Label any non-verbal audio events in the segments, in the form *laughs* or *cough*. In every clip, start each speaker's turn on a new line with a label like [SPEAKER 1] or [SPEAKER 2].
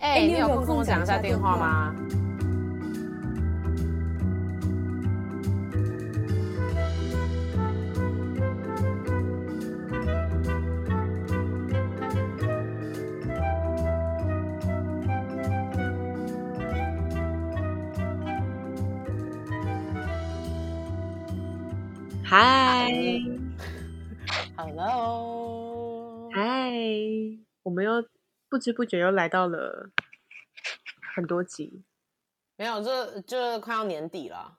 [SPEAKER 1] 哎、欸，你有空跟我讲一下电话吗？
[SPEAKER 2] 嗨
[SPEAKER 1] ，Hello，
[SPEAKER 2] 嗨，我们又不知不觉又来到了很多集，
[SPEAKER 1] 没有，这这快要年底了。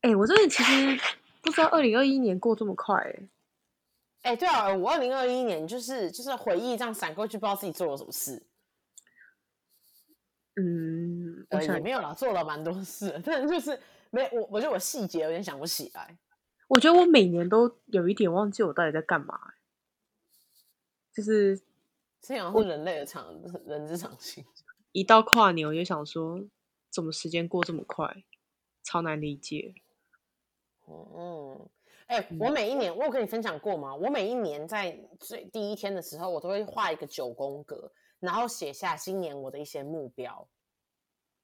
[SPEAKER 2] 哎、欸，我真的其实不知道二零二一年过这么快、欸。
[SPEAKER 1] 哎、欸，对啊，我二零二一年就是就是回忆这样闪过去，不知道自己做了什么事。
[SPEAKER 2] 嗯，
[SPEAKER 1] 呃，也没有啦，做了蛮多事，但就是没我，我觉得我细节有点想不起来。
[SPEAKER 2] 我觉得我每年都有一点忘记我到底在干嘛、欸，就是
[SPEAKER 1] 这样是人类的常 *laughs* 人之常情。
[SPEAKER 2] 一到跨年，我就想说，怎么时间过这么快，超难理解。
[SPEAKER 1] 嗯，哎、欸，我每一年，我有跟你分享过吗？我每一年在最第一天的时候，我都会画一个九宫格，然后写下今年我的一些目标。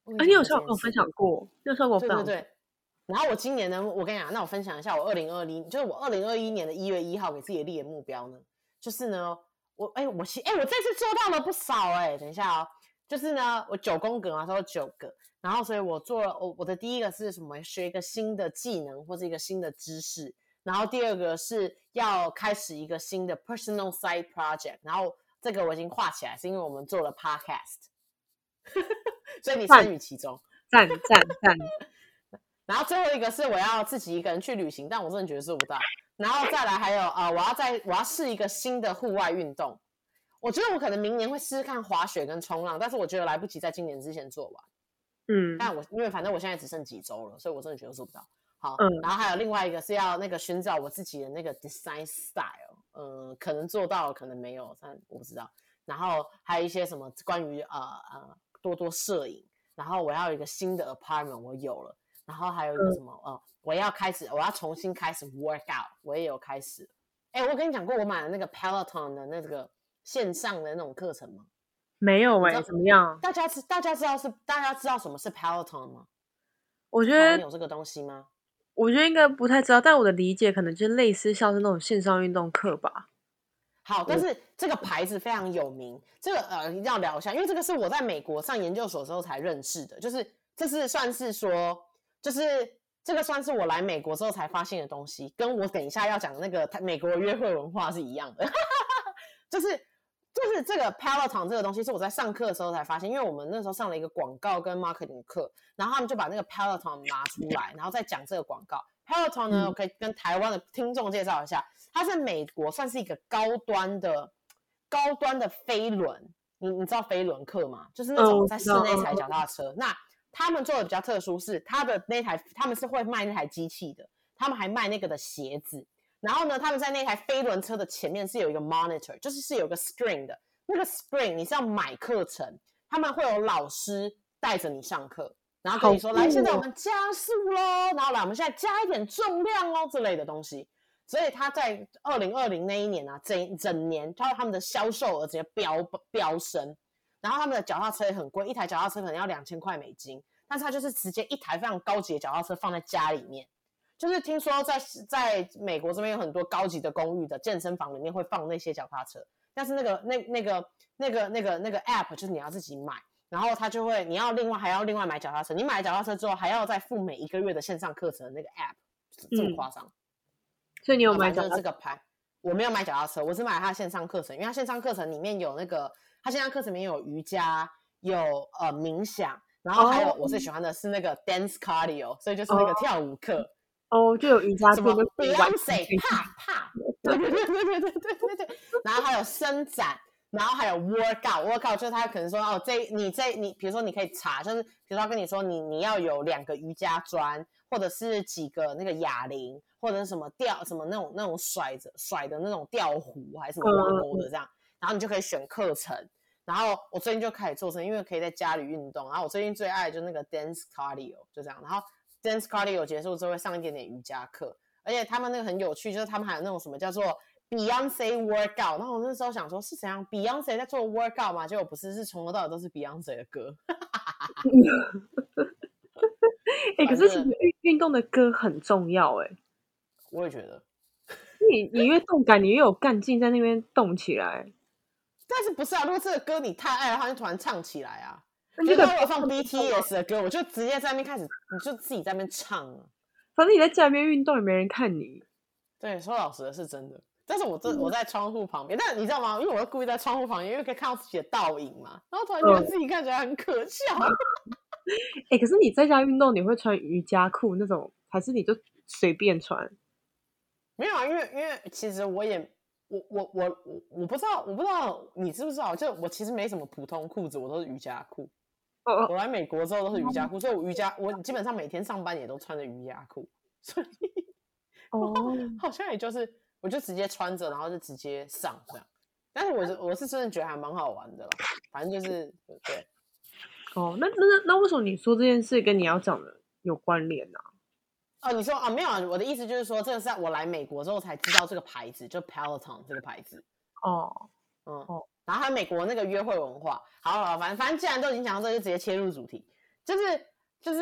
[SPEAKER 2] 啊，你有时候跟我分享过，有时候跟我分享过。
[SPEAKER 1] 对对对。然后我今年呢，我跟你讲，那我分享一下我二零二零，就是我二零二一年的一月一号给自己立的目标呢，就是呢，我哎我哎我这次做到了不少哎，等一下哦，就是呢我九宫格嘛，都有九个，然后所以我做了我我的第一个是什么？学一个新的技能或者一个新的知识，然后第二个是要开始一个新的 personal side project，然后这个我已经画起来，是因为我们做了 podcast，*laughs* 所以你参与其中，
[SPEAKER 2] 赞赞赞。*laughs*
[SPEAKER 1] 然后最后一个是我要自己一个人去旅行，但我真的觉得做不到。然后再来还有啊、呃，我要再我要试一个新的户外运动。我觉得我可能明年会试试看滑雪跟冲浪，但是我觉得来不及在今年之前做完。
[SPEAKER 2] 嗯，
[SPEAKER 1] 但我因为反正我现在只剩几周了，所以我真的觉得做不到。好，
[SPEAKER 2] 嗯，
[SPEAKER 1] 然后还有另外一个是要那个寻找我自己的那个 design style，嗯、呃，可能做到了，可能没有，但我不知道。然后还有一些什么关于呃呃多多摄影，然后我要有一个新的 apartment，我有了。然后还有一个什么？哦、嗯呃，我要开始，我要重新开始 work out，我也有开始。哎，我跟你讲过，我买了那个 Peloton 的那个线上的那种课程吗？
[SPEAKER 2] 没有哎、欸，怎么样？
[SPEAKER 1] 大家知大家知道是大家知道什么是 Peloton 吗？
[SPEAKER 2] 我觉得
[SPEAKER 1] 有这个东西吗？
[SPEAKER 2] 我觉得应该不太知道，但我的理解可能就是类似像是那种线上运动课吧。
[SPEAKER 1] 好，但是这个牌子非常有名，这个呃一定要聊一下，因为这个是我在美国上研究所的时候才认识的，就是这是算是说。就是这个算是我来美国之后才发现的东西，跟我等一下要讲的那个美国约会文化是一样的。*laughs* 就是就是这个 Peloton 这个东西是我在上课的时候才发现，因为我们那时候上了一个广告跟 marketing 课，然后他们就把那个 Peloton 拿出来，然后再讲这个广告。Peloton 呢，我可以跟台湾的听众介绍一下，它是美国算是一个高端的高端的飞轮。你你知道飞轮课吗？就是那种在室内踩脚踏车。那他们做的比较特殊是，他的那台他们是会卖那台机器的，他们还卖那个的鞋子。然后呢，他们在那台飞轮车的前面是有一个 monitor，就是是有个 screen 的。那个 screen 你是要买课程，他们会有老师带着你上课，然后跟你说：“来，现在我们加速喽，然后来，我们现在加一点重量哦之类的东西。”所以他在二零二零那一年啊，整整年，他他们的销售额直接飙飙升。然后他们的脚踏车也很贵，一台脚踏车可能要两千块美金，但是他就是直接一台非常高级的脚踏车放在家里面，就是听说在在美国这边有很多高级的公寓的健身房里面会放那些脚踏车，但是那个那那个那个那个那个 app 就是你要自己买，然后他就会你要另外还要另外买脚踏车，你买脚踏车之后还要再付每一个月的线上课程的那个 app，这么夸张？
[SPEAKER 2] 嗯、所以你有买脚踏车？
[SPEAKER 1] 这个牌我没有买脚踏车，我只买他的线上课程，因为他线上课程里面有那个。他现在课程里面有瑜伽，有呃冥想，然后还有我最喜欢的是那个 dance cardio，所以就是那个跳舞课。
[SPEAKER 2] 哦，就有瑜伽，
[SPEAKER 1] 什么 Beyonce 啪啪，对对对对对对对对。然后还有伸展，然后还有 workout，workout 就是他可能说哦，这你这你，比如说你可以查，就是比如说他跟你说你你要有两个瑜伽砖，或者是几个那个哑铃，或者是什么吊什么那种那种甩着甩的那种吊壶，还是什么挖钩的这样。然后你就可以选课程，然后我最近就开始做成，因为可以在家里运动。然后我最近最爱的就是那个 dance cardio，就这样。然后 dance cardio 结束之后会上一点点瑜伽课，而且他们那个很有趣，就是他们还有那种什么叫做 Beyonce workout，然后我那时候想说是怎样，Beyonce 在做 workout 嘛？结果不是，是从头到尾都是 Beyonce 的歌。
[SPEAKER 2] 哎、*laughs* 欸，可是其实运运动的歌很重要哎、欸。
[SPEAKER 1] 我也觉得，
[SPEAKER 2] 你你越动感，你越有干劲，在那边动起来。
[SPEAKER 1] 但是不是啊？如果这个歌你太爱的话，就突然唱起来啊！就当我放 BTS 的歌，我就直接在那边开始，你就自己在那边唱啊。
[SPEAKER 2] 反正你在家里面运动，也没人看你。
[SPEAKER 1] 对，说老实的是真的。但是我这我在窗户旁边，嗯、但你知道吗？因为我故意在窗户旁边，因为可以看到自己的倒影嘛。然后突然觉得自己看起来很可笑。
[SPEAKER 2] 哎、欸，可是你在家运动，你会穿瑜伽裤那种，还是你就随便穿？
[SPEAKER 1] 没有啊，因为因为其实我也我我我我我不知道，我不知道你知不知道？就我其实没什么普通裤子，我都是瑜伽裤。我来美国之后都是瑜伽裤，所以我瑜伽我基本上每天上班也都穿着瑜伽裤，所以哦，*laughs* 好像也就是。我就直接穿着，然后就直接上这样。但是我是我是真的觉得还蛮好玩的啦，反正就是对。
[SPEAKER 2] 哦，那那那那为什么你说这件事跟你要讲的有关联呢？
[SPEAKER 1] 啊？哦，你说啊，没有啊，我的意思就是说，这个是在我来美国之后才知道这个牌子，就 Peloton 这个牌子。
[SPEAKER 2] 哦，
[SPEAKER 1] 嗯哦，然后还有美国那个约会文化。好好，反正反正既然都已经讲到这，就直接切入主题，就是就是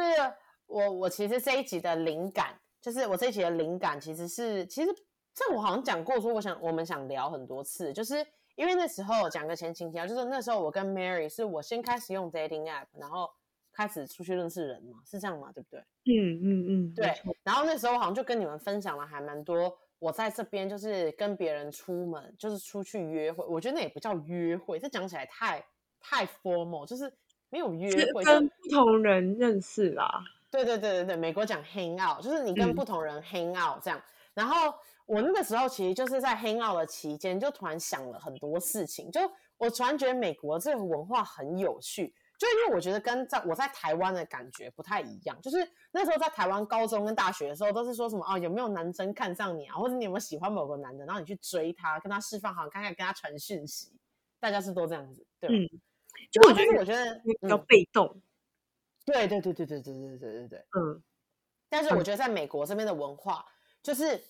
[SPEAKER 1] 我我其实这一集的灵感，就是我这一集的灵感其实是其实。这我好像讲过，说我想我们想聊很多次，就是因为那时候讲个前情提要，就是那时候我跟 Mary 是我先开始用 dating app，然后开始出去认识人嘛，是这样嘛？对不对？
[SPEAKER 2] 嗯嗯嗯，
[SPEAKER 1] 对。然后那时候好像就跟你们分享了还蛮多，我在这边就是跟别人出门，就是出去约会，我觉得那也不叫约会，这讲起来太太 formal，就是没有约会，
[SPEAKER 2] 跟不同人认识啦。
[SPEAKER 1] 对对对对对，美国讲 hang out，就是你跟不同人 hang out 这样，嗯、然后。我那个时候其实就是在 hang out 的期间，就突然想了很多事情。就我突然觉得美国这个文化很有趣，就因为我觉得跟在我在台湾的感觉不太一样。就是那时候在台湾高中跟大学的时候，都是说什么哦，有没有男生看上你啊，或者你有没有喜欢某个男的，然后你去追他，跟他释放好，看看跟他传讯息，大家是都这样子，对。嗯，就我觉得我觉得
[SPEAKER 2] 比较被动。
[SPEAKER 1] 嗯、对对对对对对对对对对。嗯。但是我觉得在美国这边的文化就是。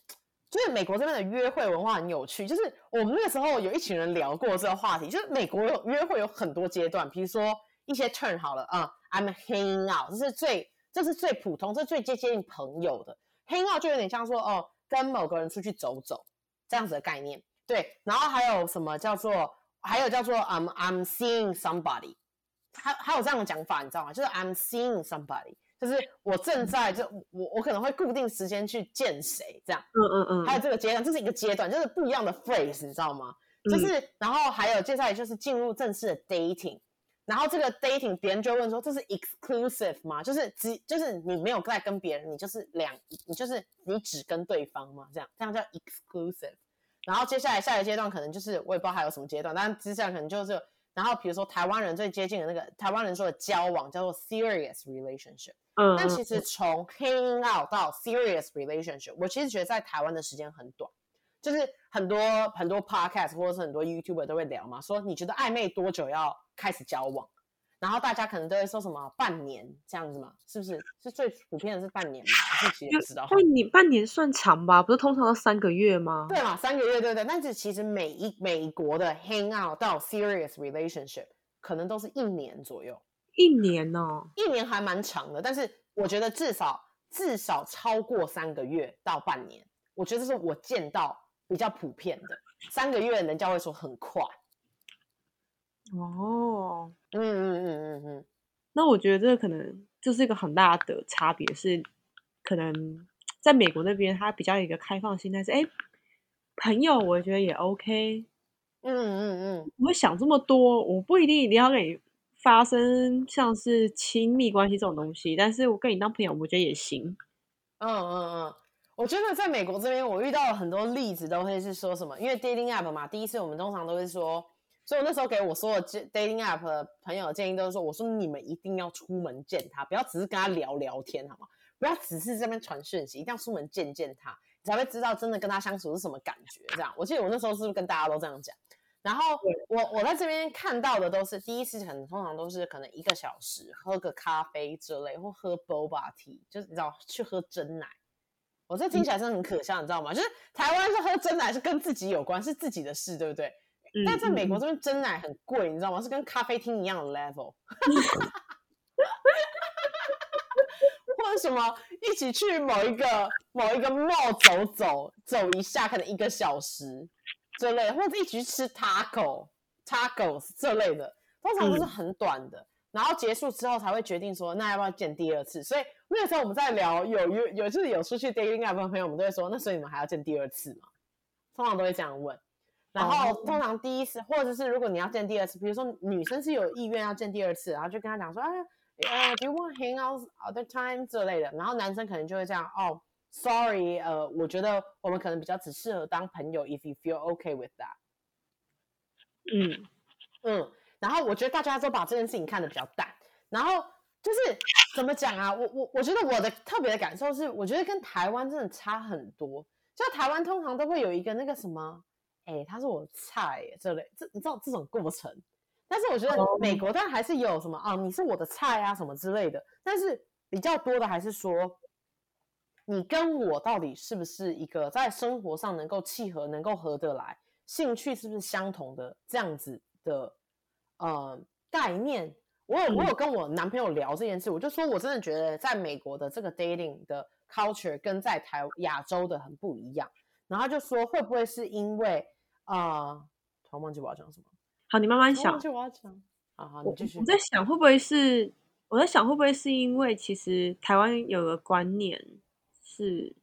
[SPEAKER 1] 就是美国这边的约会文化很有趣，就是我们那个时候有一群人聊过这个话题，就是美国有约会有很多阶段，比如说一些 turn 好了啊、嗯、，I'm hanging out，这是最这是最普通，这是最接近朋友的 hang out，就有点像说哦，跟某个人出去走走这样子的概念。对，然后还有什么叫做还有叫做 I'm I'm seeing somebody，还还有这样的讲法，你知道吗？就是 I'm seeing somebody。就是我正在就我我可能会固定时间去见谁这样，
[SPEAKER 2] 嗯嗯嗯，
[SPEAKER 1] 还有这个阶段，这是一个阶段，就是不一样的 phrase，你知道吗？就是、嗯、然后还有接下来就是进入正式的 dating，然后这个 dating 别人就会问说，这是 exclusive 吗？就是只就是你没有在跟别人，你就是两你就是你只跟对方吗？这样这样叫 exclusive。然后接下来下一个阶段可能就是我也不知道还有什么阶段，但接下来可能就是然后比如说台湾人最接近的那个台湾人说的交往叫做 serious relationship。嗯，但其实从 hanging out 到 serious relationship，我其实觉得在台湾的时间很短，就是很多很多 podcast 或者是很多 YouTuber 都会聊嘛，说你觉得暧昧多久要开始交往？然后大家可能都会说什么半年这样子嘛，是不是？是最普遍的是半年嘛？还是其实不知道。
[SPEAKER 2] 半年半年算长吧？不是通常都三个月吗？
[SPEAKER 1] 对嘛，三个月对对。但是其实每一美国的 hang out 到 serious relationship 可能都是一年左右。
[SPEAKER 2] 一年呢、哦？
[SPEAKER 1] 一年还蛮长的，但是我觉得至少至少超过三个月到半年，我觉得这是我见到比较普遍的。三个月人家会说很快。
[SPEAKER 2] 哦，
[SPEAKER 1] 嗯嗯嗯嗯嗯。
[SPEAKER 2] 那我觉得这个可能就是一个很大的差别，是可能在美国那边，他比较有一个开放心态，是哎，朋友，我觉得也 OK。
[SPEAKER 1] 嗯嗯嗯，
[SPEAKER 2] 我会想这么多，我不一定一定要跟你。发生像是亲密关系这种东西，但是我跟你当朋友，我觉得也行。
[SPEAKER 1] 嗯嗯嗯，我觉得在美国这边，我遇到了很多例子，都会是说什么，因为 dating app 嘛，第一次我们通常都会说，所以我那时候给我所有 dating app 的朋友的建议都是说，我说你们一定要出门见他，不要只是跟他聊聊天，好吗？不要只是这边传讯息，一定要出门见见他，你才会知道真的跟他相处是什么感觉。这样，我记得我那时候是不是跟大家都这样讲？然后我我在这边看到的都是第一次，可能通常都是可能一个小时喝个咖啡之类，或喝 boba tea，就是你知道去喝真奶，我这听起来真的很可笑，嗯、你知道吗？就是台湾是喝真奶是跟自己有关，是自己的事，对不对？嗯、但在美国这边真奶很贵，你知道吗？是跟咖啡厅一样的 level。*laughs* 或者什么一起去某一个某一个 mall 走走走一下，可能一个小时之类的，或者一起去吃 taco tacos 这类的，通常都是很短的。嗯然后结束之后才会决定说，那要不要见第二次？所以那个时候我们在聊有有有就是有出去 dating 的朋友，我们都会说，那所以你们还要见第二次吗？通常都会这样问。然后通常第一次，或者是如果你要见第二次，比如说女生是有意愿要见第二次，然后就跟他讲说，哎，呃，Do you want hang out other time 之类的。然后男生可能就会这样，哦，Sorry，呃，我觉得我们可能比较只适合当朋友，if you feel okay with that。嗯嗯。然后我觉得大家都把这件事情看得比较淡，然后就是怎么讲啊？我我我觉得我的特别的感受是，我觉得跟台湾真的差很多。就台湾通常都会有一个那个什么，哎，他是我的菜耶，这类这你知道这种过程。但是我觉得美国当然还是有什么啊，你是我的菜啊什么之类的。但是比较多的还是说，你跟我到底是不是一个在生活上能够契合、能够合得来，兴趣是不是相同的这样子的。呃，概念，我有我有跟我男朋友聊这件事，嗯、我就说我真的觉得在美国的这个 dating 的 culture 跟在台亚洲的很不一样。然后他就说会不会是因为啊，突然忘记我要讲什么？好，你慢慢想。忘记我要讲。啊，好，你继续。我在想会不会是我在想会不会是因为其实台湾有个观念是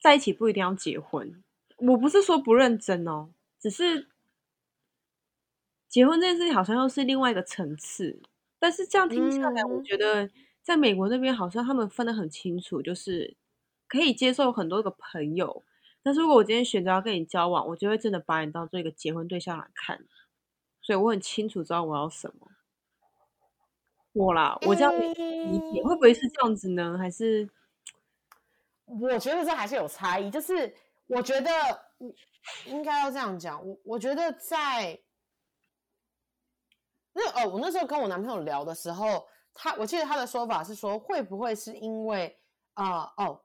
[SPEAKER 1] 在一起不一定要结婚。我不是说不认真哦，只是。结婚这件事情好像又是另外一个层次，但是这样听下来，我觉得在美国那边好像他们分得很清楚，就是可以接受很多个朋友，但是如果我今天选择要跟你交往，我就会真的把你当做一个结婚对象来看，所以我很清楚知道我要什么。我啦，我这样理解会不会是这样子呢？还是我觉得这还是有差异，就是我觉得应该要这样讲，我我觉得在。那哦，我那时候跟我男朋友聊的时候，他我记得他的说法是说，会不会是因为啊、呃、哦，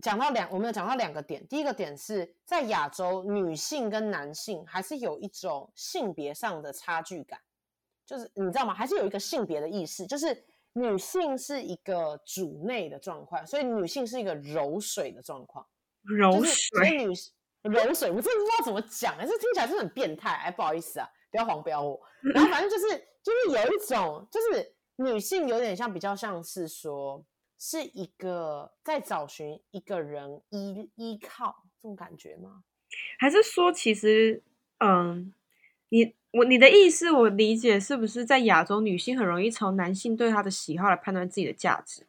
[SPEAKER 1] 讲到两，我们有讲到两个点。第一个点是在亚洲，女性跟男性还是有一种性别上的差距感，就是你知道吗？还是有一个性别的意识，就是女性是一个主内的状况，所以女性是一个柔水的状况，柔水，女柔水，我真的不知道怎么讲，这听起来真的很变态，哎，不好意思啊。不要黄标我，然后反正就是就是有一种，就是女性有点像比较像是说是一个在找寻一个人依依靠这种感觉吗？还是说其实嗯，你我你的意思我理解是不是在亚洲女性很容易从男性对她的喜好来判断自己的价值？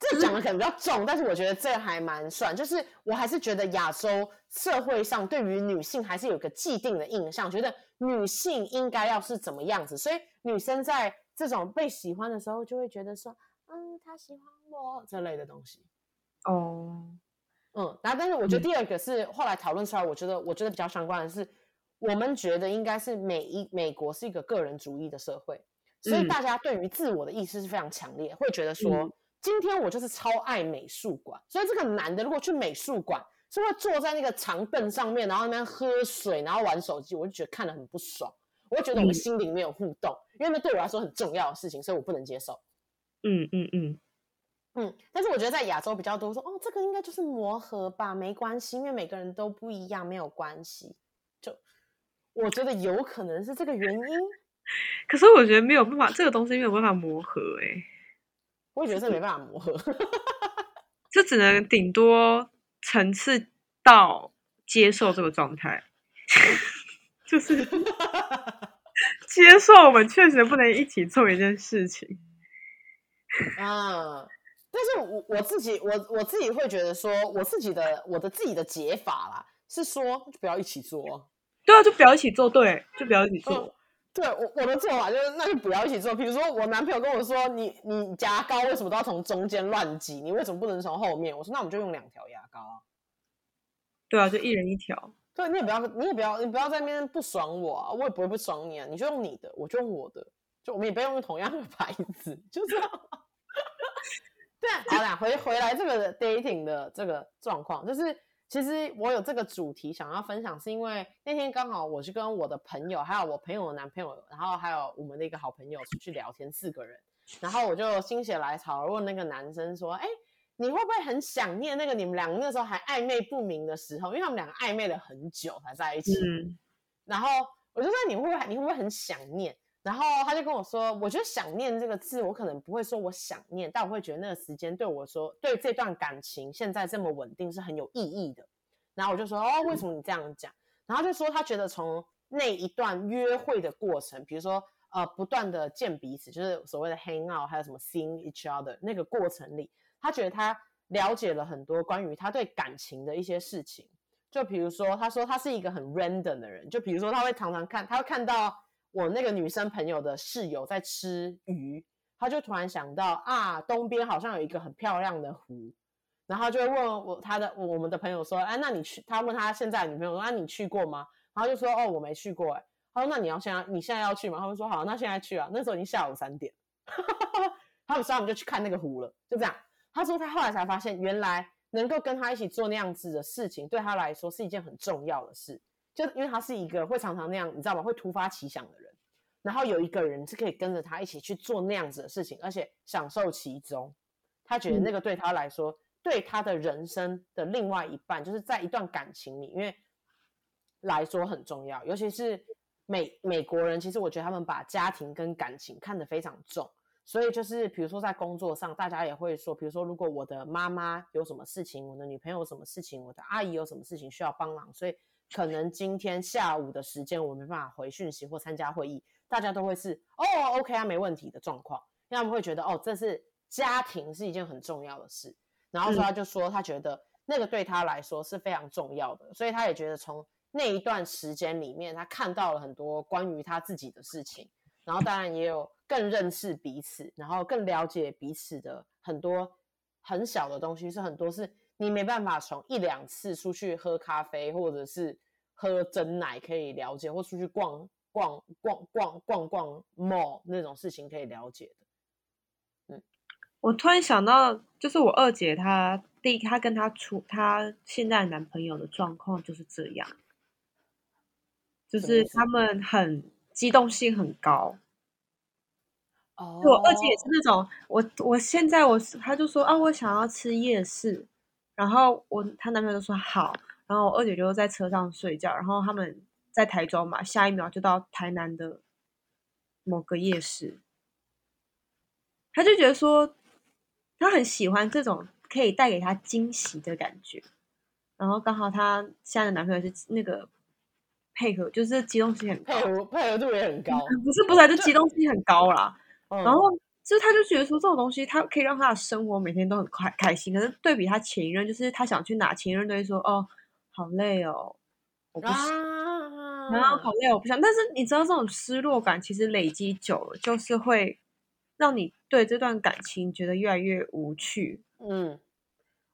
[SPEAKER 1] 这讲的可能比较重，但是我觉得这还蛮算。就是我还是觉得亚洲社会上对于女性还是有个既定的印象，觉得女性应该要是怎么样子，所以女生在这种被喜欢的时候，就会觉得说，嗯，他喜欢我这类的东西。哦，嗯，然后但是我觉得第二个是后来讨论出来，我觉得我觉得比较相关的是，我们觉得应该是美一美国是一个个人主义的社会，所以大家对于自我的意识是非常强烈，会觉得说。嗯今天我就是超爱美术馆，所以这个男的如果去美术馆，是会坐在那个长凳上面，然后那边喝水，然后玩手机，我就觉得看得很不爽，我会觉得我们心灵没有互动，嗯、因为那对我来说很重要的事情，所以我不能接受。嗯嗯嗯嗯，但是我觉得在亚洲比较多说，哦，这个应该就是磨合吧，没关系，因为每个人都不一样，没有关系。就我觉得有可能是这个原因，*laughs* 可是我觉得没有办法，这个东西没有办法磨合、欸，哎。我觉得这没办法磨合，*laughs* 这只能顶多层次到接受这个状态，*laughs* 就是 *laughs* 接受我们确实不能一起做一件事情。啊，但是我我自己我我自己会觉得说，我自己的我的自己的解法啦，是说就不要一起做，对啊，就不要一起做，对，就不要一起做。嗯对我我的做法就是，那就不要一起做。比如说，我男朋友跟我说：“你你牙膏为什么都要从中间乱挤？你为什么不能从后面？”我说：“那我们就用两条牙膏啊。”对啊，就一人一条。对，你也不要，你也不要，你不要在那边不爽我啊，我也不会不爽你啊。你就用你的，我就用我的，就我们也不要用同样的牌子，就这样。*laughs* 对，好啦，回回来这个 dating 的这个状况，就是其实我有这个主题想要分享，是因为那天刚好我是跟我的朋友，还有我朋友的男朋友，然后还有我们的一个好朋友出去聊天，四个人，然后我就心血来潮问那个男生说，哎。你会不会很想念那个你们两个那时候还暧昧不明的时候？因为他们两个暧昧了很久才在一起。嗯，然后我就说你会不会你会不会很想念？然后他就跟我说，我觉得想念这个字，我可能不会说我想念，但我会觉得那个时间对我说，对这段感情现在这么稳定是很有意义的。然后我就说哦，为什么你这样讲？然后就说他觉得从那一段约会的过程，比如说呃不断的见彼此，就是所谓的 hang out，还有什么 seeing each other 那个过程里。他觉得他了解了很多关于他对感情的一些事情，就比如说，他说他是一个很 random 的人，就比如说他会常常看，他会看到我那个女生朋友的室友在吃鱼，他就突然想到啊，东边好像有一个很漂亮的湖，然后就会问我他的我们的朋友说，哎，那你去？他问他现在女朋友说，啊，你去过吗？然后就说哦，我没去过，哎，他说那你要现在你现在要去吗？他们说好，那现在去啊，那时候已经下午三点，*laughs* 他们说我们就去看那个湖了，就这样。他说他后来才发现，原来能够跟他一起做那样子的事情，对他来说是一件很重要的事。就因为他是一个会常常那样，你知道吗？会突发奇想的人。然后有一个人是可以跟着他一起去做那样子的事情，而且享受其中。他觉得那个对他来说，嗯、对他的人生的另外一半，就是在一段感情里，因为来说很重要。尤其是美美国人，其实我觉得他们把家庭跟感情看得非常重。所以就是，比如说在工作上，大家也会说，比如说如果我的妈妈有什么事情，我的女朋友有什么事情，我的阿姨有什么事情需要帮忙，所以可能今天下午的时间我没办法回讯息或参加会议，大家都会是哦，OK 啊，没问题的状况，因为他们会觉得哦，这是家庭是一件很重要的事，然后说他就说他觉得那个对他来说是非常重要的，所以他也觉得从那一段时间里面，他看到了很多关于他自己的事情，然后当然也有。更认识彼此，然后更了解彼此的很多很小的东西，是很多是你没办法从一两次出去喝咖啡或者是喝真奶可以了解，或出去逛逛逛逛逛逛 mall 那种事情可以了解的。嗯，
[SPEAKER 2] 我突然想到，就是我二姐她第她跟她出她现在男朋友的状况就是这样，就是他们很机动性很高。
[SPEAKER 1] Oh.
[SPEAKER 2] 我二姐也是那种，我我现在我她就说啊，我想要吃夜市，然后我她男朋友就说好，然后我二姐就在车上睡觉，然后他们在台中嘛，下一秒就到台南的某个夜市，他就觉得说，他很喜欢这种可以带给他惊喜的感觉，然后刚好他现在的男朋友是那个配合，就是机动性很高，
[SPEAKER 1] 配合配合度也很高，
[SPEAKER 2] 不是不是，就机动性很高啦。*laughs* 然后，就是他就觉得说这种东西，他可以让他的生活每天都很开开心。可是对比他前一任，就是他想去哪，前一任都会说：“哦，好累哦，我不想。啊”然后好累，我不想。但是你知道，这种失落感其实累积久了，就是会让你对这段感情觉得越来越无趣。
[SPEAKER 1] 嗯，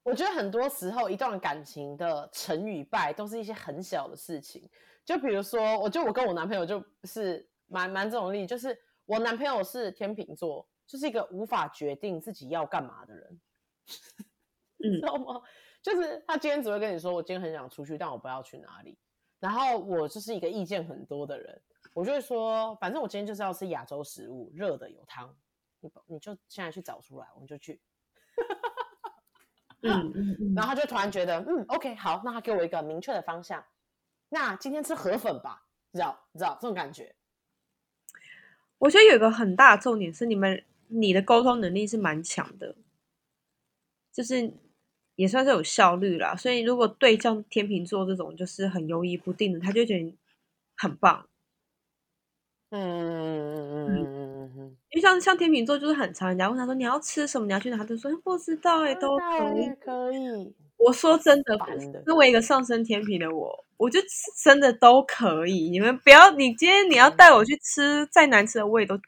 [SPEAKER 1] 我觉得很多时候，一段感情的成与败，都是一些很小的事情。就比如说，我就我跟我男朋友就是蛮蛮这种例，就是。我男朋友是天秤座，就是一个无法决定自己要干嘛的人，*laughs* 你知道吗？就是他今天只会跟你说，我今天很想出去，但我不知道去哪里。然后我就是一个意见很多的人，我就会说，反正我今天就是要吃亚洲食物，热的有汤，你你就现在去找出来，我们就去。嗯嗯 *laughs* 嗯。然后他就突然觉得，嗯，OK，好，那他给我一个明确的方向，那今天吃河粉吧，知道知道这种感觉。
[SPEAKER 2] 我觉得有一个很大的重点是，你们你的沟通能力是蛮强的，就是也算是有效率啦。所以如果对像天秤座这种就是很犹豫不定的，他就觉得很棒。
[SPEAKER 1] 嗯嗯嗯嗯嗯嗯，
[SPEAKER 2] 因为像像天秤座就是很常，人家问他说你要吃什么，你要去哪，他就说不知道哎，都可以
[SPEAKER 1] 可以。
[SPEAKER 2] 我说真的，作为一个上升天平的我，我就真的都可以。你们不要，你今天你要带我去吃再难吃的，我也都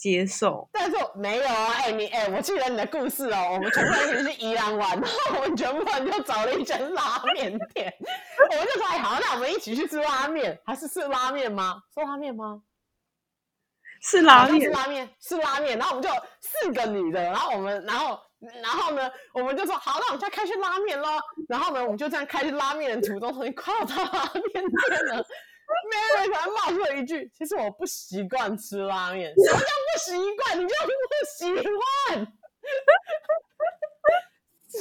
[SPEAKER 2] 接受。
[SPEAKER 1] 但是我没有啊，哎、欸，你哎、欸，我记得你的故事哦。我们全部人一起去宜兰玩，然后我们全部人就找了一间拉面店，我们就说哎好，那我们一起去吃拉面，还是吃拉面吗？是拉面吗？
[SPEAKER 2] 是拉面，
[SPEAKER 1] 是拉面，是拉面。然后我们就四个女的，然后我们，然后然后呢，我们就说好，那我们现在开去拉面喽。然后呢，我们就这样开去拉面的途中，突然快要到拉面店了。Mary 突然冒出了一句：“其实我不习惯吃拉面。”什么叫不习惯？你就不喜欢？超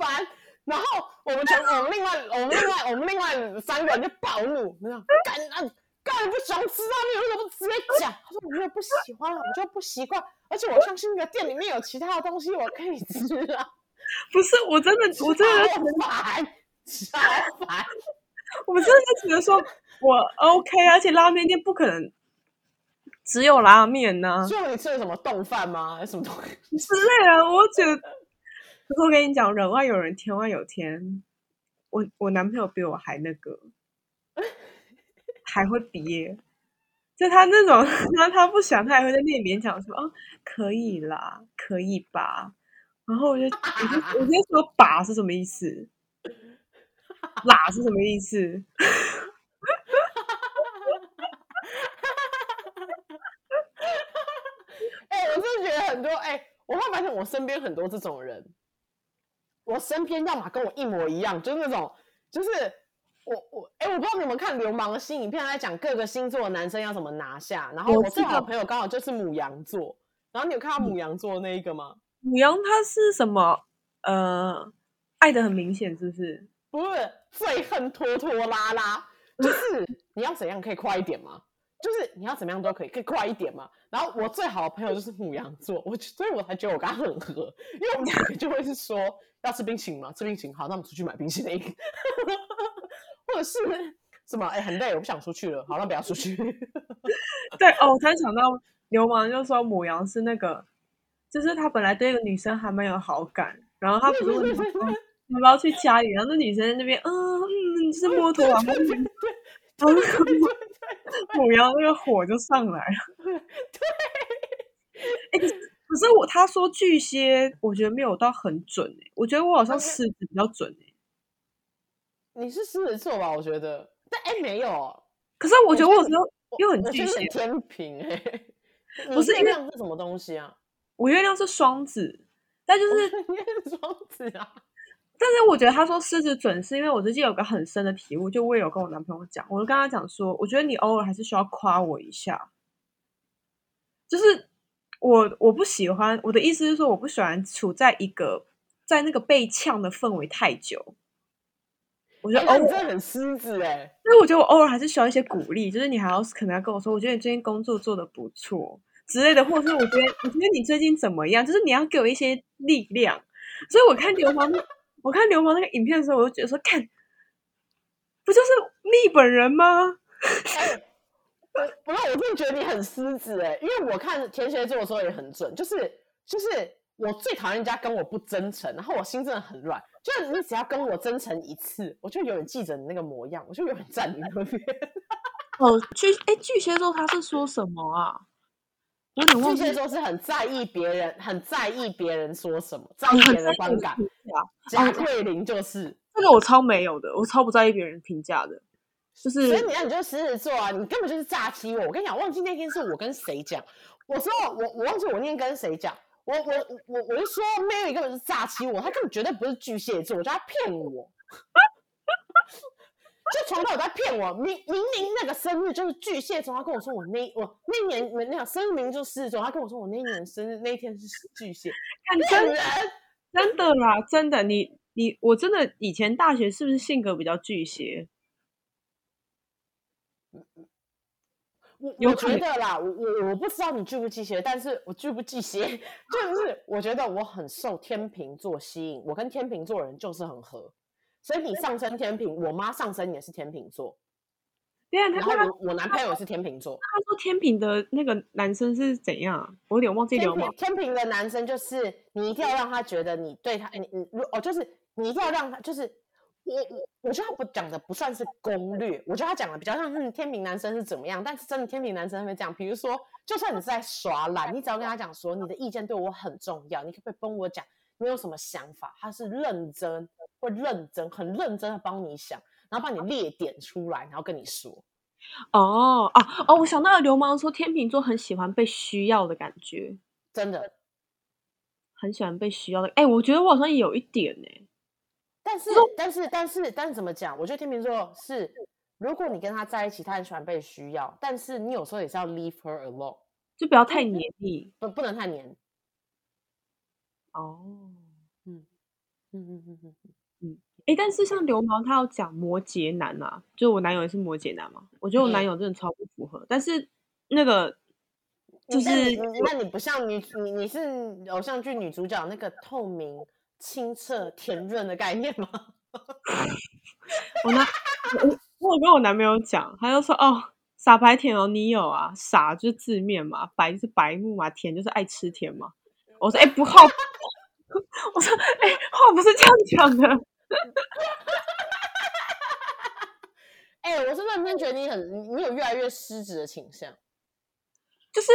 [SPEAKER 1] 烦！然后我们全，*laughs* 我们另外，我们另外，我们另外三个人就暴怒，那样干啊！干嘛不喜欢吃拉面？为什么不直接讲？他说：“我没有不喜欢，我就不习惯。而且我相信那个店里面有其他的东西我可以吃啊。”
[SPEAKER 2] 不是，我真的，我真的
[SPEAKER 1] 很烦，超烦。
[SPEAKER 2] 我真的就觉得说，我 OK，而且拉面店不可能只有拉面呢、啊。
[SPEAKER 1] 就你吃了什么冻饭吗？什么东西 *laughs*
[SPEAKER 2] 之类的？我觉得，可是我跟你讲，人外有人，天外有天。我我男朋友比我还那个。还会憋，就他那种，*laughs* 然后他不想，他还会在那里勉强说：“哦，可以啦，可以吧。”然后我就，我就，我就说：“把是什么意思？喇是什么意思？”
[SPEAKER 1] 哎、欸，我真的觉得很多，哎、欸，我会发现我身边很多这种人，我身边要么跟我一模一样，就是那种，就是。我我哎、欸，我不知道你们看《流氓的新影片》在讲各个星座的男生要怎么拿下。然后我最好的朋友刚好就是母羊座。然后你有看到母羊座的那一个吗？
[SPEAKER 2] 母羊他是什么？呃，爱的很明显，是不是？
[SPEAKER 1] 不是，最恨拖拖拉拉。就是你要怎样可以快一点吗？就是你要怎么样都可以，可以快一点嘛？然后我最好的朋友就是母羊座，*laughs* 我所以我才觉得我跟他很合，因为我们两个就会是说要吃冰淇淋嘛？*laughs* 吃冰淇淋，好，那我们出去买冰淇淋。或者是什么？哎、欸，很累，我不想出去了。好，那不要出去。*laughs*
[SPEAKER 2] 对哦，我突然想到，流氓就说母羊是那个，就是他本来对一个女生还蛮有好感，然后他不是问你说要不要去家里，然后那女生在那边，嗯嗯，你是摩托啊，对然后牡羊那个火就上来了。*laughs* 对，可是我他说巨蟹，我觉得没有到很准哎，我觉得我好像狮子比较准哎。
[SPEAKER 1] 你是狮子座吧？我觉得，但哎，没有。可是
[SPEAKER 2] 我觉得我有时候又很巨蟹。
[SPEAKER 1] 天平哎，*laughs*
[SPEAKER 2] 不是月
[SPEAKER 1] 亮是什么东西啊？
[SPEAKER 2] 我月亮是双子，但就是 *laughs*
[SPEAKER 1] 双子啊。
[SPEAKER 2] 但是我觉得他说狮子准，是因为我最近有个很深的体悟，就我也有跟我男朋友讲，我就跟他讲说，我觉得你偶尔还是需要夸我一下。就是我我不喜欢，我的意思是说，我不喜欢处在一个在那个被呛的氛围太久。我觉得偶尔、欸、
[SPEAKER 1] 真的很狮子哎，
[SPEAKER 2] 所以我觉得我偶尔还是需要一些鼓励，就是你还要可能要跟我说，我觉得你最近工作做的不错之类的，或者是我觉得我觉得你最近怎么样，就是你要给我一些力量。所以我看流氓，我看流氓那个影片的时候，我就觉得说，看，不就是你本人吗？
[SPEAKER 1] 欸、*laughs* 不是，我真的觉得你很狮子哎，因为我看天蝎座的时候也很准，就是就是我最讨厌人家跟我不真诚，然后我心真的很软。就是你只要跟我真诚一次，我就永远记着你那个模样，我就永远站你那边。*laughs*
[SPEAKER 2] 哦，巨哎，巨蟹座他是说什么啊？有点忘记。
[SPEAKER 1] 巨蟹座是很在意别人，很在意别人说什么，在意别人的观感。贾桂林就是
[SPEAKER 2] 这个，我超没有的，我超不在意别人评价的。就是，
[SPEAKER 1] 所以你看，你就是狮子座啊，你根本就是诈欺我。我跟你讲，忘记那天是我跟谁讲，我说我我忘记我那天跟谁讲。我我我我就说，Mary 根本是诈欺我，他根本绝对不是巨蟹座，我觉得他骗我，就从头在骗我，明明明那个生日就是巨蟹座，他跟我说我那我那年那那生日明明就是狮子座，他跟我说我那一年生日那一天是巨蟹，
[SPEAKER 2] 真的真的啦，真的，你你我真的以前大学是不是性格比较巨蟹？
[SPEAKER 1] 我我觉得啦，我我我不知道你巨不巨蟹，但是我巨不巨蟹，*laughs* 就是我觉得我很受天秤座吸引，我跟天秤座人就是很合，所以你上升天秤，我妈上升也是天秤座，
[SPEAKER 2] 对啊，
[SPEAKER 1] 然后我我男朋友也是天秤座，
[SPEAKER 2] 他说天秤的那个男生是怎样？我有点忘记了。
[SPEAKER 1] 天平的男生就是你一定要让他觉得你对他，你你哦，就是你一定要让他就是。我我我觉得他不讲的不算是攻略，我觉得他讲的比较像是天平男生是怎么样，但是真的天平男生会这样，比如说，就算你是在耍懒，你只要跟他讲说你的意见对我很重要，你可不可以帮我讲你有什么想法？他是认真，会认真，很认真的帮你想，然后帮你列点出来，然后跟你说。
[SPEAKER 2] 哦哦哦，我想到了流氓说天秤座很喜欢被需要的感觉，
[SPEAKER 1] 真的。
[SPEAKER 2] 很喜欢被需要的。哎、欸，我觉得我好像也有一点呢、欸。
[SPEAKER 1] 但是，但是，但是，但是怎么讲？我觉得天秤座是，如果你跟他在一起，他很喜欢被需要，但是你有时候也是要 leave her alone，
[SPEAKER 2] 就不要太黏腻，
[SPEAKER 1] 不，不能太黏。
[SPEAKER 2] 哦，
[SPEAKER 1] 嗯，嗯嗯嗯嗯
[SPEAKER 2] 嗯，哎，但是像流氓他要讲摩羯男啊，就我男友也是摩羯男嘛，我觉得我男友真的超不符合。嗯、但是那个就是，
[SPEAKER 1] 那你不像女，你你是偶像剧女主角那个透明。清澈甜润的概念吗？*laughs*
[SPEAKER 2] 我男我我跟我男朋友讲，他就说哦，傻白甜哦，你有啊，傻就是字面嘛，白就是白目嘛，甜就是爱吃甜嘛。我说哎、欸、不好，*laughs* 我说哎、欸、话不是这样讲的。*laughs*
[SPEAKER 1] 哎、欸，我是认真觉得你很，你有越来越失职的倾向，
[SPEAKER 2] 就是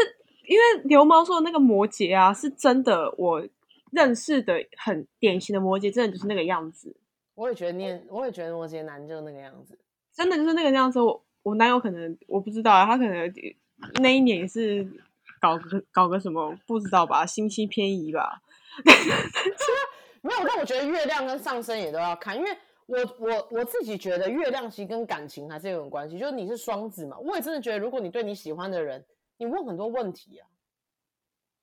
[SPEAKER 2] 因为刘毛说的那个摩羯啊，是真的我。认识的很典型的摩羯，真的就是那个样子。
[SPEAKER 1] 我也觉得念，我也觉得摩羯男就是那个样子，
[SPEAKER 2] 真的就是那个样子。我我男友可能我不知道啊，他可能那一年也是搞个搞个什么不知道吧，星期偏移吧。*laughs*
[SPEAKER 1] 没有，但我觉得月亮跟上升也都要看，因为我我我自己觉得月亮其实跟感情还是有点关系。就是你是双子嘛，我也真的觉得，如果你对你喜欢的人，你问很多问题啊。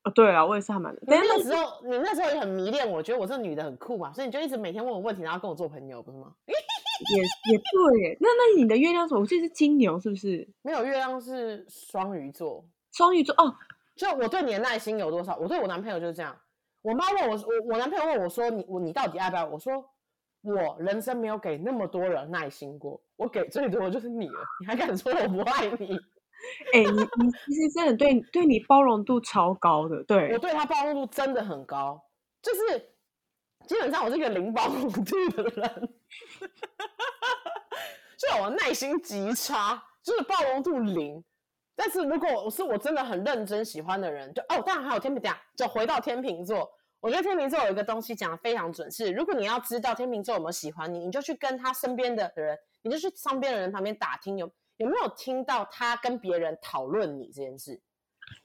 [SPEAKER 2] 哦，对啊，我也是还蛮。你
[SPEAKER 1] 那时候，你那时候也很迷恋我，觉得我这个女的很酷嘛，所以你就一直每天问我问题，然后跟我做朋友，不是吗？*laughs*
[SPEAKER 2] 也也对耶，那那你的月亮什么？我记得是金牛，是不是？
[SPEAKER 1] 没有，月亮是双鱼座。
[SPEAKER 2] 双鱼座哦，
[SPEAKER 1] 就我对你的耐心有多少？我对我男朋友就是这样。我妈问我，我我男朋友问我说：“你我你到底爱不爱？”我说：“我人生没有给那么多人耐心过，我给最多的就是你了。你还敢说我不爱你？” *laughs*
[SPEAKER 2] 哎、欸，你你其实真的对对你包容度超高的，对，
[SPEAKER 1] 我对他包容度真的很高，就是基本上我是一个零包容度的人，*laughs* 就我耐心极差，就是包容度零。但是如果我是我真的很认真喜欢的人，就哦，当然还有天平座，就回到天秤座，我觉得天秤座有一个东西讲的非常准，是如果你要知道天秤座有没有喜欢你，你就去跟他身边的人，你就去身边的人旁边打听有。有没有听到他跟别人讨论你这件事？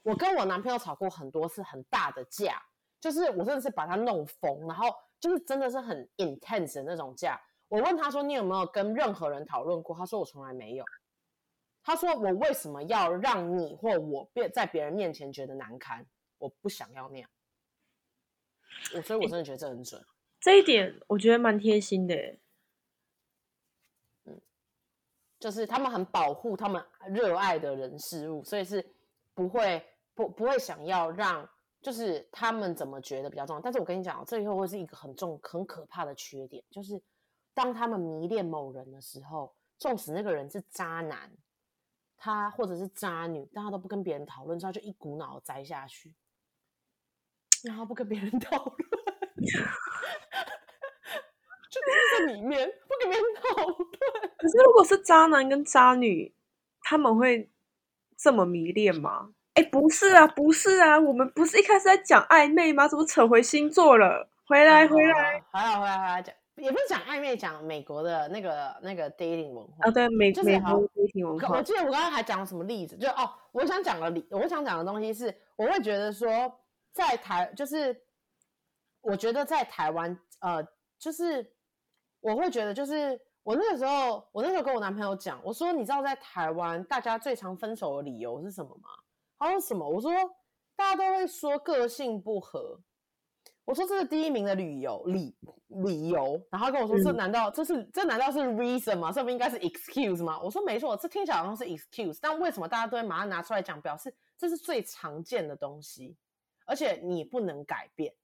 [SPEAKER 1] 我跟我男朋友吵过很多次很大的架，就是我真的是把他弄疯，然后就是真的是很 intense 的那种架。我问他说：“你有没有跟任何人讨论过？”他说：“我从来没有。”他说：“我为什么要让你或我变在别人面前觉得难堪？我不想要那样。”我所以，我真的觉得这很准。
[SPEAKER 2] 这一点我觉得蛮贴心的。
[SPEAKER 1] 嗯就是他们很保护他们热爱的人事物，所以是不会不不会想要让就是他们怎么觉得比较重要。但是我跟你讲，这以后会是一个很重很可怕的缺点，就是当他们迷恋某人的时候，纵使那个人是渣男，他或者是渣女，但他都不跟别人讨论，之后就一股脑栽下去，然后不跟别人讨论，就在里面不跟别人讨论。
[SPEAKER 2] 可是，如果是渣男跟渣女，他们会这么迷恋吗？哎，不是啊，不是啊，我们不是一开始在讲暧昧吗？怎么扯回星座了？回来，回来，
[SPEAKER 1] 回来，回来，回来讲，也不是讲暧昧，讲美国的那个那个 dating 文化啊。
[SPEAKER 2] 对，美
[SPEAKER 1] 就是
[SPEAKER 2] 美国 dating 文化。
[SPEAKER 1] 我记得我刚刚还讲了什么例子？就哦，我想讲的理，我想讲的东西是，我会觉得说，在台，就是我觉得在台湾，呃，就是我会觉得就是。我那个时候，我那时候跟我男朋友讲，我说：“你知道在台湾，大家最常分手的理由是什么吗？”他说：“什么？”我说：“大家都会说个性不合。”我说：“这是第一名的理由，理理由。”然后他跟我说：“这难道这是这难道是 reason 吗？这不应该是 excuse 吗？”我说：“没错，这听起来好像是 excuse，但为什么大家都会马上拿出来讲，表示这是最常见的东西，而且你不能改变。”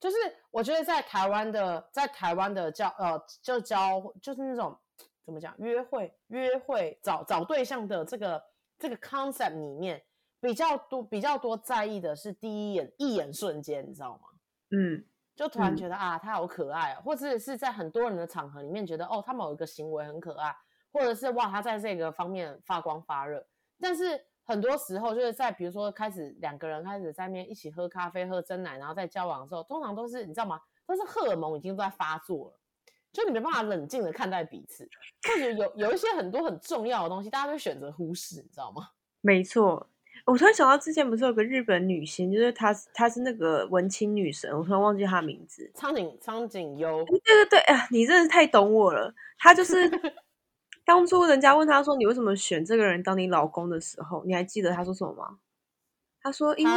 [SPEAKER 1] 就是我觉得在台湾的，在台湾的教呃，就教就是那种怎么讲，约会约会找找对象的这个这个 concept 里面，比较多比较多在意的是第一眼一眼瞬间，你知道吗？
[SPEAKER 2] 嗯，
[SPEAKER 1] 就突然觉得、嗯、啊，他好可爱啊，或者是在很多人的场合里面觉得哦，他某一个行为很可爱，或者是哇，他在这个方面发光发热，但是。很多时候就是在比如说开始两个人开始在那边一起喝咖啡、喝珍奶，然后在交往的时候，通常都是你知道吗？都是荷尔蒙已经都在发作了，就你没办法冷静的看待彼此，或者有有一些很多很重要的东西，大家都选择忽视，你知道吗？
[SPEAKER 2] 没错，我突然想到，之前不是有个日本女星，就是她，她是那个文青女神，我突然忘记她名字。
[SPEAKER 1] 苍井苍井优。
[SPEAKER 2] 对对对，哎呀，你真的是太懂我了。她就是 *laughs* 当初人家问她说：“你为什么选这个人当你老公的时候？”你还记得她说什么吗？她说：“因为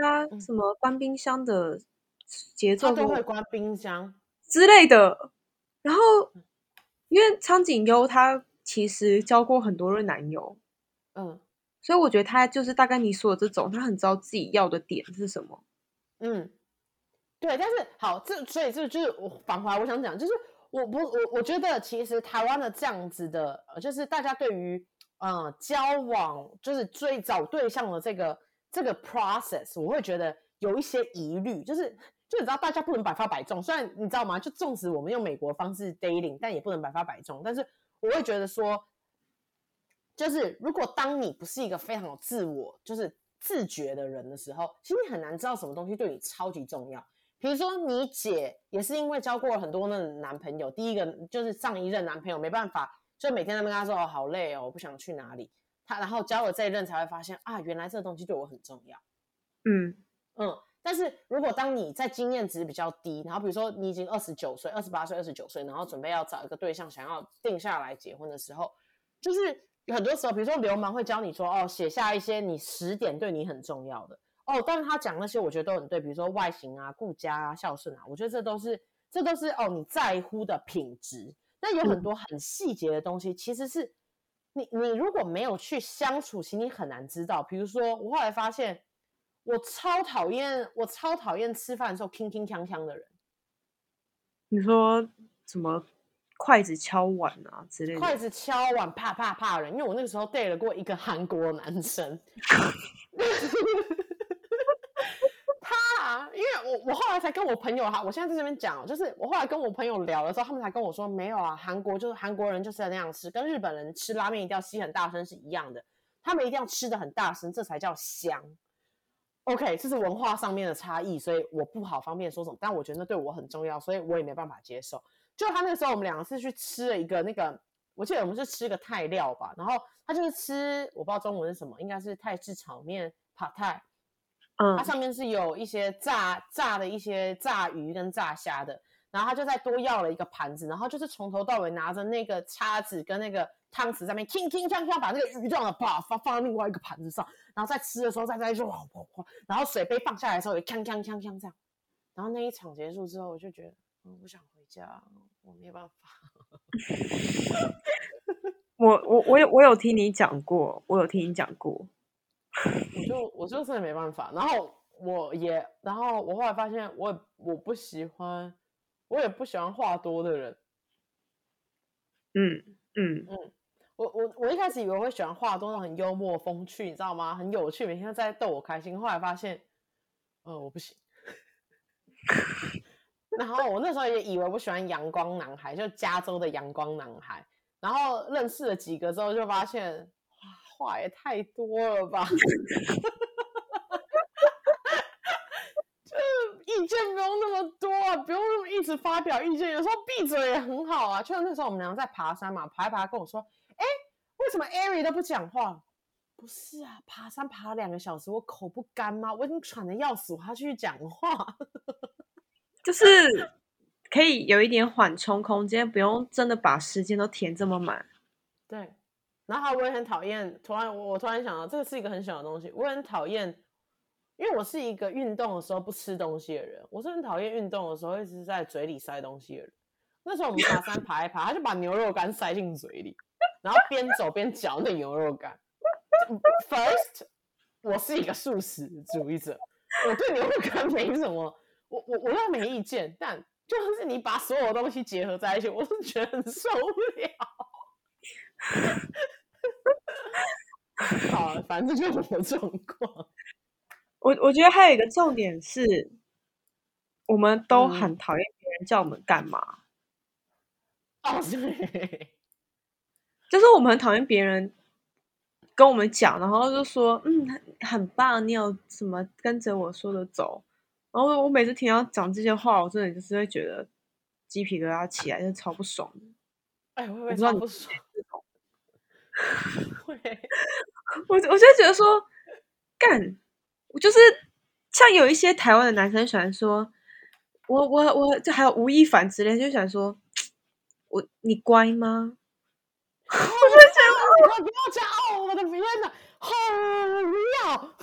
[SPEAKER 2] 她什么关冰箱的节奏
[SPEAKER 1] 都会关冰箱
[SPEAKER 2] 之类的。”然后，因为苍井优她其实交过很多任男友，嗯。所以我觉得他就是大概你说的这种，他很知道自己要的点是什么。
[SPEAKER 1] 嗯，对。但是好，这所以这就是我反回来，我想讲，就是我不我我觉得其实台湾的这样子的，就是大家对于呃交往就是追找对象的这个这个 process，我会觉得有一些疑虑，就是就你知道大家不能百发百中，虽然你知道吗？就纵使我们用美国方式 dating，但也不能百发百中。但是我会觉得说。就是如果当你不是一个非常有自我，就是自觉的人的时候，其实你很难知道什么东西对你超级重要。比如说你姐也是因为交过了很多那男朋友，第一个就是上一任男朋友没办法，就每天在那边跟他说哦好累哦，我不想去哪里。他然后交了这一任才会发现啊，原来这个东西对我很重要。
[SPEAKER 2] 嗯
[SPEAKER 1] 嗯。但是如果当你在经验值比较低，然后比如说你已经二十九岁、二十八岁、二十九岁，然后准备要找一个对象，想要定下来结婚的时候，就是。有很多时候，比如说流氓会教你说：“哦，写下一些你十点对你很重要的哦。”但是他讲那些，我觉得都很对。比如说外形啊、顾家啊、孝顺啊，我觉得这都是这都是哦你在乎的品质。那有很多很细节的东西，其实是你你如果没有去相处，其实你很难知道。比如说，我后来发现，我超讨厌我超讨厌吃饭的时候铿铿锵锵的人。
[SPEAKER 2] 你说什么？筷子敲碗啊之类的，
[SPEAKER 1] 筷子敲碗啪啪啪的人，因为我那个时候 date 了过一个韩国男生，他啊，因为我我后来才跟我朋友哈，我现在在这边讲，就是我后来跟我朋友聊的时候，他们才跟我说，没有啊，韩国就是韩国人就是那样吃，跟日本人吃拉面一定要吸很大声是一样的，他们一定要吃的很大声，这才叫香。OK，这是文化上面的差异，所以我不好方便说什么，但我觉得那对我很重要，所以我也没办法接受。就他那个时候，我们两个是去吃了一个那个，我记得我们是吃一个泰料吧，然后他就是吃，我不知道中文是什么，应该是泰式炒面，Pad Thai，嗯，它上面是有一些炸炸的一些炸鱼跟炸虾的，然后他就再多要了一个盘子，然后就是从头到尾拿着那个叉子跟那个汤匙在那边轻轻锵锵把那个鱼状的把放放到另外一个盘子上，然后在吃的时候再再说哇哇哇，然后水杯放下来的时候也锵锵锵锵这样，然后那一场结束之后，我就觉得。嗯我不想回家，我没办法。*laughs*
[SPEAKER 2] 我我我有我有听你讲过，我有听你讲过。
[SPEAKER 1] 我就我就真的没办法。然后我也，然后我后来发现我，我我不喜欢，我也不喜欢话多的人。
[SPEAKER 2] 嗯嗯
[SPEAKER 1] 嗯，我我我一开始以为我会喜欢话多，很幽默风趣，你知道吗？很有趣，每天在逗我开心。后来发现，呃，我不行。*laughs* 然后我那时候也以为我喜欢阳光男孩，就加州的阳光男孩。然后认识了几个之后，就发现，话也太多了吧，*laughs* 就意见不用那么多啊，不用那么一直发表意见，有时候闭嘴也很好啊。就像那时候我们两个在爬山嘛，爬一爬跟我说，哎，为什么艾瑞都不讲话？不是啊，爬山爬了两个小时，我口不干吗？我已经喘得要死，我还要继续讲话。
[SPEAKER 2] 就是可以有一点缓冲空间，不用真的把时间都填这么满。
[SPEAKER 1] 对，然后我也很讨厌。突然，我突然想到，这个是一个很小的东西。我很讨厌，因为我是一个运动的时候不吃东西的人。我是很讨厌运动的时候一直在嘴里塞东西的人。那时候我们爬山爬一爬，他就把牛肉干塞进嘴里，然后边走边嚼那牛肉干。First，我是一个素食主义者，我对牛肉干没什么。我我我又没意见，但就是你把所有东西结合在一起，我是觉得很受不了。*laughs* 好，反正就是我的状况。
[SPEAKER 2] 我我觉得还有一个重点是，我们都很讨厌别人叫我们干嘛。
[SPEAKER 1] 哦、嗯，对，
[SPEAKER 2] 就是我们很讨厌别人跟我们讲，然后就说嗯很很棒，你有什么跟着我说的走。然后我每次听到讲这些话，我真的就是会觉得鸡皮疙瘩起来，就是超不爽的。
[SPEAKER 1] 哎，会不会超不爽？*laughs* 会。
[SPEAKER 2] 我我就觉得说，干，我就是像有一些台湾的男生喜欢说，我我我，就还有吴亦凡之类，就想说，我你乖吗？*laughs*
[SPEAKER 1] 我就觉得 *laughs* 我不要讲哦，我的天哪，好不要！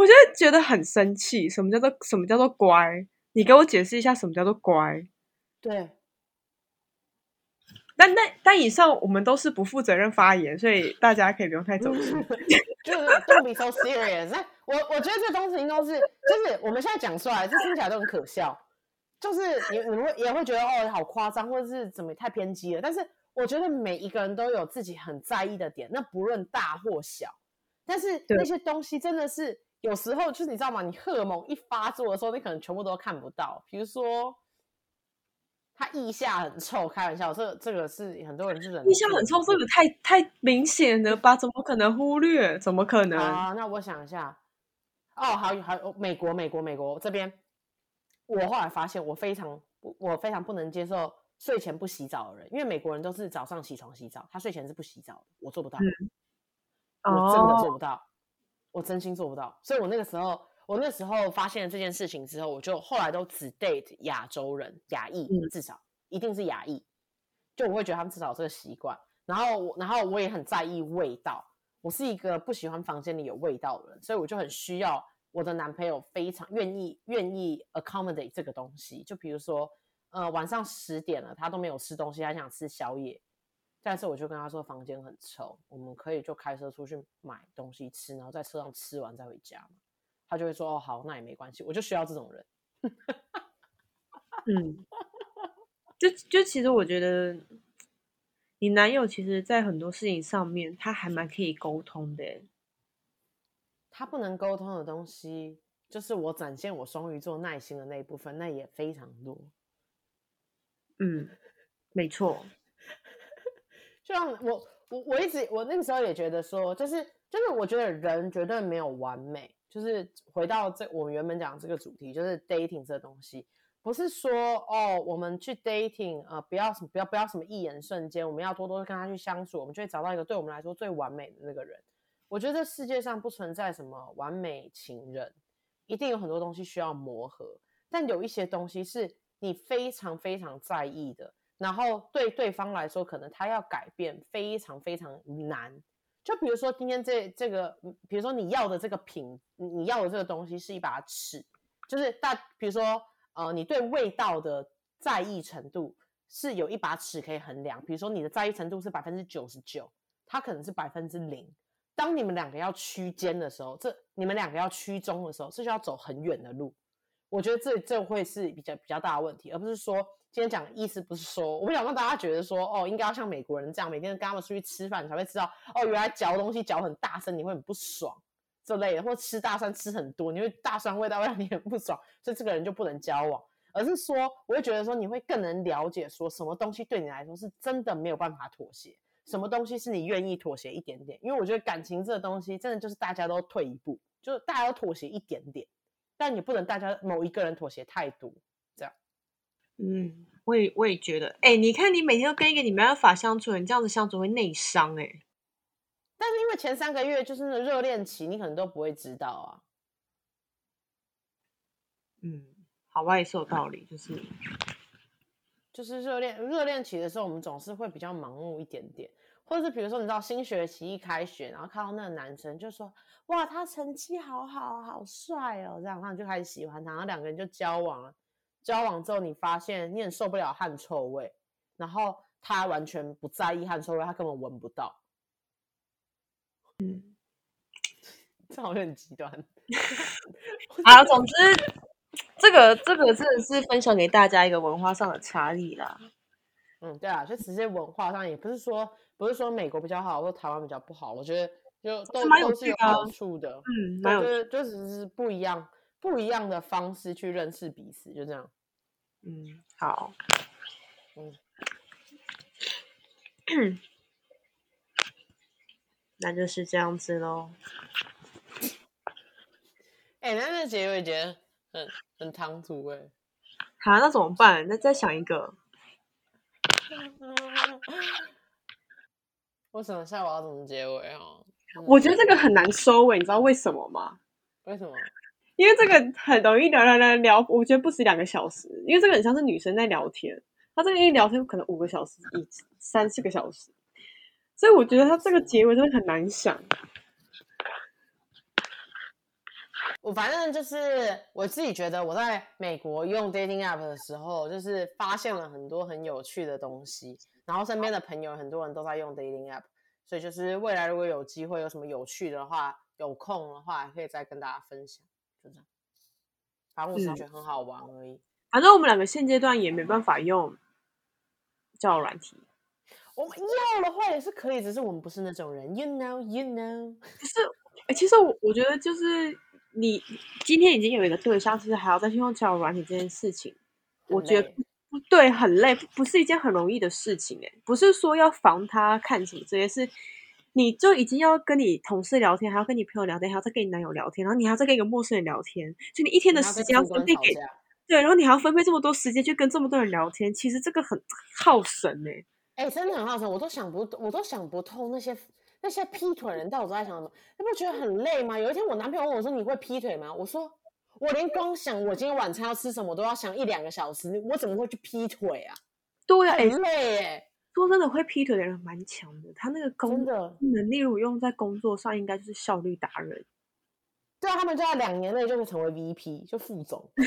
[SPEAKER 2] 我就觉得很生气。什么叫做什么叫做乖？你给我解释一下什么叫做乖？
[SPEAKER 1] 对。
[SPEAKER 2] 但但但以上我们都是不负责任发言，所以大家可以不用太走心。*laughs*
[SPEAKER 1] 就是 Don't be so serious。我我觉得这东西应该是，就是我们现在讲出来，这听起来都很可笑。就是你你会也会觉得哦，好夸张，或者是怎么太偏激了。但是我觉得每一个人都有自己很在意的点，那不论大或小。但是那些东西真的是有时候，就是你知道吗？你荷尔蒙一发作的时候，你可能全部都看不到。比如说。他腋下很臭，开玩笑，这这个是很多人是忍。
[SPEAKER 2] 腋下很臭，这个太太明显了吧？怎么可能忽略？怎么可能？
[SPEAKER 1] 啊，那我想一下。哦，好，好，美国，美国，美国这边，我后来发现，我非常，我非常不能接受睡前不洗澡的人，因为美国人都是早上起床洗澡，他睡前是不洗澡的，我做不到，嗯、我真的做不到，哦、我真心做不到，所以我那个时候。我那时候发现了这件事情之后，我就后来都只 date 亚洲人，亚裔，至少一定是亚裔，就我会觉得他们至少有这个习惯。然后我，然后我也很在意味道，我是一个不喜欢房间里有味道的人，所以我就很需要我的男朋友非常愿意愿意 accommodate 这个东西。就比如说，呃，晚上十点了，他都没有吃东西，他想吃宵夜，但是我就跟他说房间很臭，我们可以就开车出去买东西吃，然后在车上吃完再回家嘛。他就会说：“哦，好，那也没关系，我就需要这种人。”
[SPEAKER 2] 嗯，就就其实我觉得，你男友其实，在很多事情上面，他还蛮可以沟通的。
[SPEAKER 1] 他不能沟通的东西，就是我展现我双鱼座耐心的那一部分，那也非常多。
[SPEAKER 2] 嗯，没错。
[SPEAKER 1] 就像我，我我一直，我那个时候也觉得说，就是就是，我觉得人绝对没有完美。就是回到这，我们原本讲这个主题，就是 dating 这东西，不是说哦，我们去 dating，呃，不要什么，不要不要什么一眼瞬间，我们要多多跟他去相处，我们就会找到一个对我们来说最完美的那个人。我觉得这世界上不存在什么完美情人，一定有很多东西需要磨合，但有一些东西是你非常非常在意的，然后对对方来说，可能他要改变非常非常难。就比如说今天这这个，比如说你要的这个品，你要的这个东西是一把尺，就是大，比如说呃，你对味道的在意程度是有一把尺可以衡量。比如说你的在意程度是百分之九十九，它可能是百分之零。当你们两个要区间的时候，这你们两个要区中的时候，这就要走很远的路。我觉得这这会是比较比较大的问题，而不是说。今天讲的意思不是说，我不想让大家觉得说，哦，应该要像美国人这样，每天跟他们出去吃饭，才会知道，哦，原来嚼东西嚼很大声，你会很不爽这类的，或吃大蒜吃很多，你会大蒜味道会让你很不爽，所以这个人就不能交往。而是说，我会觉得说，你会更能了解说，什么东西对你来说是真的没有办法妥协，什么东西是你愿意妥协一点点。因为我觉得感情这个东西，真的就是大家都退一步，就是大家都妥协一点点，但你不能大家某一个人妥协太多，
[SPEAKER 2] 嗯，我也我也觉得，哎、欸，你看你每天都跟一个你没办法相处，你这样子相处会内伤哎。
[SPEAKER 1] 但是因为前三个月就是那热恋期，你可能都不会知道啊。
[SPEAKER 2] 嗯，好吧，也是有道理，就是
[SPEAKER 1] 就是热恋热恋期的时候，我们总是会比较盲目一点点，或者是比如说你知道新学期一开学，然后看到那个男生就说哇，他成绩好好好帅哦，这样，然后你就开始喜欢他，然后两个人就交往了。交往之后，你发现你很受不了汗臭味，然后他完全不在意汗臭味，他根本闻不到。
[SPEAKER 2] 嗯，
[SPEAKER 1] 这好像很极端。*laughs*
[SPEAKER 2] 啊，总之，这个这个真的是分享给大家一个文化上的差异啦。
[SPEAKER 1] 嗯，对啊，就直接文化上也不是说不是说美国比较好，或台湾比较不好，我觉得就都都是有好处的。
[SPEAKER 2] 嗯，
[SPEAKER 1] 蛮有趣，就只是不一样。不一样的方式去认识彼此，就这样。
[SPEAKER 2] 嗯，好。嗯，那就是这样子喽。
[SPEAKER 1] 哎、欸，那那结尾觉得很很唐突哎。
[SPEAKER 2] 好，那怎么办？那再想一个。*laughs*
[SPEAKER 1] 我想一下我要怎么结尾哦。
[SPEAKER 2] 我觉得这个很难收尾，你知道为什么吗？
[SPEAKER 1] 为什么？
[SPEAKER 2] 因为这个很容易聊聊聊聊，我觉得不止两个小时，因为这个很像是女生在聊天，他这个一聊天可能五个小时，一三四个小时，所以我觉得他这个结尾真的很难想。*laughs*
[SPEAKER 1] 我反正就是我自己觉得，我在美国用 dating app 的时候，就是发现了很多很有趣的东西，然后身边的朋友很多人都在用 dating app，所以就是未来如果有机会有什么有趣的话，有空的话可以再跟大家分享，就这样。反正我是觉得很好玩而已。
[SPEAKER 2] 反正我们两个现阶段也没办法用交友软体，
[SPEAKER 1] 我们要的话也是可以，只是我们不是那种人，you know，you know。
[SPEAKER 2] 不是，哎，其实我我觉得就是。你今天已经有一个对象，其实还要再去用交友软体这件事情，我觉得不对，很累，不是一件很容易的事情。哎，不是说要防他看什么这些事，你就已经要跟你同事聊天，还要跟你朋友聊天，还要再跟你男友聊天，然后你还要再跟一个陌生人聊天，就你一天的时间要分配给对，然后你还要分配这么多时间去跟这么多人聊天，其实这个很耗神哎，
[SPEAKER 1] 哎，真的很耗神，我都想不，我都想不通那些。那些劈腿人到底都在想什么？你不觉得很累吗？有一天我男朋友问我说：“你会劈腿吗？”我说：“我连光想我今天晚餐要吃什么都要想一两个小时，我怎么会去劈腿啊？”
[SPEAKER 2] 对啊，
[SPEAKER 1] 很累耶。
[SPEAKER 2] 说真的，会劈腿的人蛮强的，他那个工作能力，如果用在工作上，应该就是效率达人。
[SPEAKER 1] 对啊，他们就在两年内就会成为 VP，就副总。*laughs*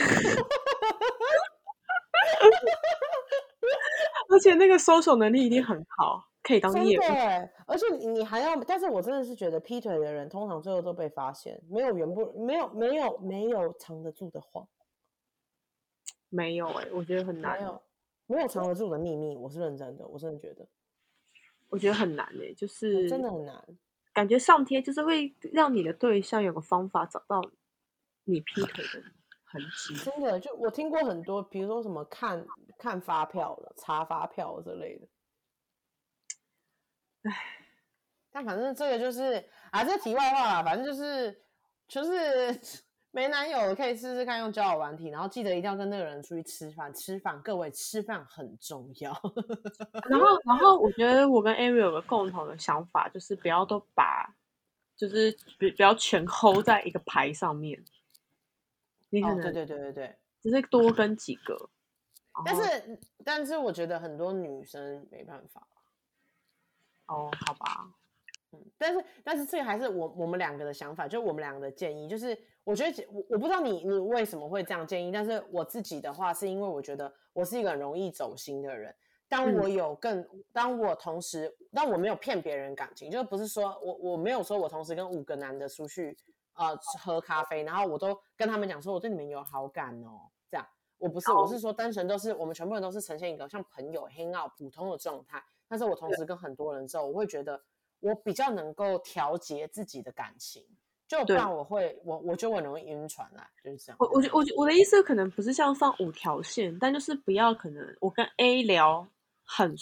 [SPEAKER 2] 而且那个 social 能力一定很好。可以当业务，
[SPEAKER 1] 而且你还要，但是我真的是觉得劈腿的人通常最后都被发现，没有缘不，没有没有没有藏得住的话，
[SPEAKER 2] 没有哎、欸，我觉得很难，
[SPEAKER 1] 没有没有藏得住的秘密，我是认真的，我真的觉得，
[SPEAKER 2] 我觉得很难哎、欸，就是
[SPEAKER 1] 真的很难，
[SPEAKER 2] 感觉上天就是会让你的对象有个方法找到你劈腿的痕迹，
[SPEAKER 1] 真的，就我听过很多，比如说什么看看发票的、查发票之类的。唉，但反正这个就是啊，这题外话啦，反正就是就是没男友可以试试看用交友软体，然后记得一定要跟那个人出去吃饭。吃饭，各位吃饭很重要。*laughs*
[SPEAKER 2] 然后，然后我觉得我跟 Ariel 有个共同的想法，就是不要都把，就是不不要全 hold 在一个牌上面。你可能、哦、对对对对对，只是多跟几个。
[SPEAKER 1] 但是，但是我觉得很多女生没办法。
[SPEAKER 2] 哦，好吧，
[SPEAKER 1] 嗯，但是但是这个还是我我们两个的想法，就我们两个的建议，就是我觉得我我不知道你你为什么会这样建议，但是我自己的话是因为我觉得我是一个很容易走心的人，当我有更、嗯、当我同时但我没有骗别人感情，就不是说我我没有说我同时跟五个男的出去呃喝咖啡，然后我都跟他们讲说我对你们有好感哦，这样。我不是我是说单纯都是我们全部人都是呈现一个像朋友 hang out 普通的状态。但是我同时跟很多人之后，我会觉得我比较能够调节自己的感情，就不然我会我我觉得我容易晕船啊，就是这样。
[SPEAKER 2] 我我我我的意思可能不是像放五条线，但就是不要可能我跟 A 聊很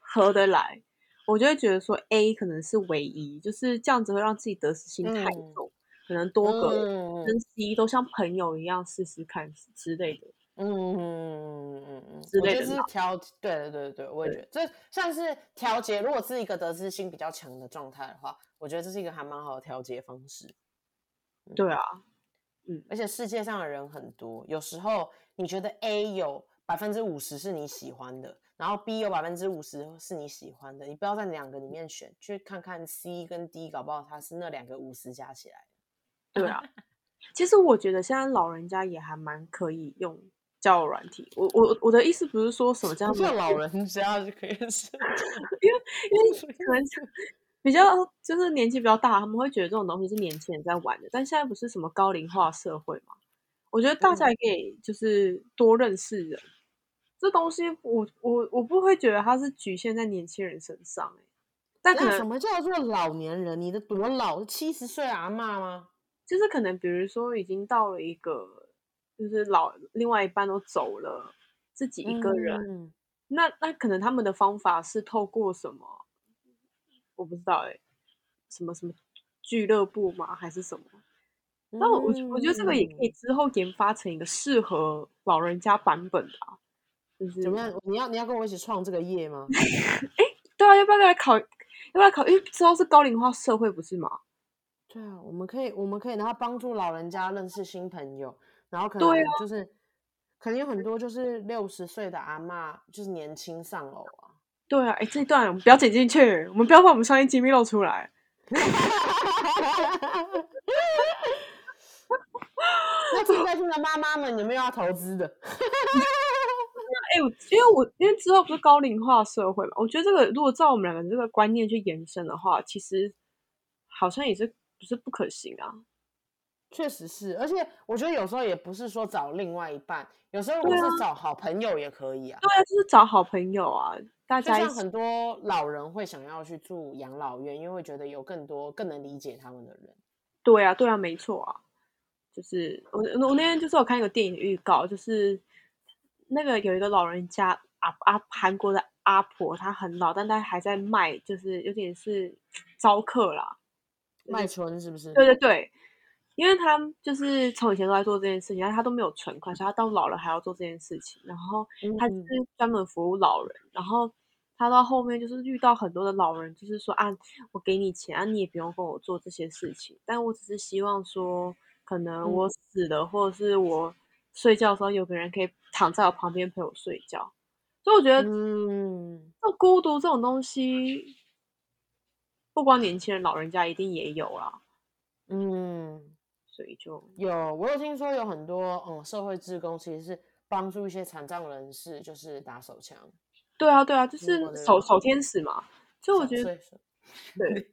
[SPEAKER 2] 合得来，我就会觉得说 A 可能是唯一，就是这样子会让自己得失心太重，嗯、可能多个跟 C 都像朋友一样试试看之类的。嗯嗯嗯嗯嗯，之类的是
[SPEAKER 1] 调，对对对对，我也觉得这算是调节。如果是一个得失心比较强的状态的话，我觉得这是一个还蛮好的调节方式。
[SPEAKER 2] 对啊，
[SPEAKER 1] 嗯，而且世界上的人很多，有时候你觉得 A 有百分之五十是你喜欢的，然后 B 有百分之五十是你喜欢的，你不要在两个里面选，去看看 C 跟 D，搞不好它是那两个五十加起来。
[SPEAKER 2] 对啊，其实我觉得现在老人家也还蛮可以用。交友软体，我我我的意思不是说什么这样子，
[SPEAKER 1] 老人家就可以是，*laughs*
[SPEAKER 2] 因为因为可能比较就是年纪比较大，他们会觉得这种东西是年轻人在玩的。但现在不是什么高龄化社会嘛？我觉得大家也可以就是多认识人，嗯、这东西我我我不会觉得它是局限在年轻人身上、欸、但可能
[SPEAKER 1] 什么叫做老年人？你的多老？七十岁阿嬷吗？
[SPEAKER 2] 就是可能比如说已经到了一个。就是老另外一半都走了，自己一个人，嗯、那那可能他们的方法是透过什么？我不知道哎、欸，什么什么俱乐部吗？还是什么？那我我我觉得这个也可以之后研发成一个适合老人家版本的、啊，就是
[SPEAKER 1] 怎么样？你要你要跟我一起创这个业吗？*laughs*
[SPEAKER 2] 哎，对啊，要不要来考要不要考？因为之后是高龄化社会，不是吗？
[SPEAKER 1] 对啊，我们可以，我们可以，然后帮助老人家认识新朋友，然后可能就是，啊、可能有很多就是六十岁的阿嬷，就是年轻上楼啊。
[SPEAKER 2] 对啊，哎，这一段我们不要剪进去，我们不要把我们商业机密露出来。*laughs*
[SPEAKER 1] 那现在听的妈妈们，有没有要投资的？*laughs*
[SPEAKER 2] 哎，我因为我因为之后不是高龄化社会嘛，我觉得这个如果照我们两个这个观念去延伸的话，其实好像也是不是不可行啊。
[SPEAKER 1] 确实是，而且我觉得有时候也不是说找另外一半，有时候我是找好朋友也可以啊。
[SPEAKER 2] 对啊，就是找好朋友啊，大家
[SPEAKER 1] 像很多老人会想要去住养老院，因为会觉得有更多更能理解他们的人。
[SPEAKER 2] 对啊，对啊，没错啊。就是我我那天就是我看一个电影预告，就是那个有一个老人家阿阿韩国的阿婆，她很老，但她还在卖，就是有点是招客啦，
[SPEAKER 1] 卖春是不是？
[SPEAKER 2] 对对对，因为他就是从以前都在做这件事情，但他都没有存款，所以他到老了还要做这件事情。然后他就是专门服务老人，嗯、然后他到后面就是遇到很多的老人，就是说啊，我给你钱啊，你也不用跟我做这些事情，但我只是希望说。可能我死了，嗯、或者是我睡觉的时候，有个人可以躺在我旁边陪我睡觉。所以我觉得，嗯，那孤独这种东西，不光年轻人，老人家一定也有啦。嗯，所以就
[SPEAKER 1] 有，我有听说有很多嗯社会志工，其实是帮助一些残障人士，就是打手枪。
[SPEAKER 2] 对啊，对啊，就是手手天使嘛。所以我觉得，对。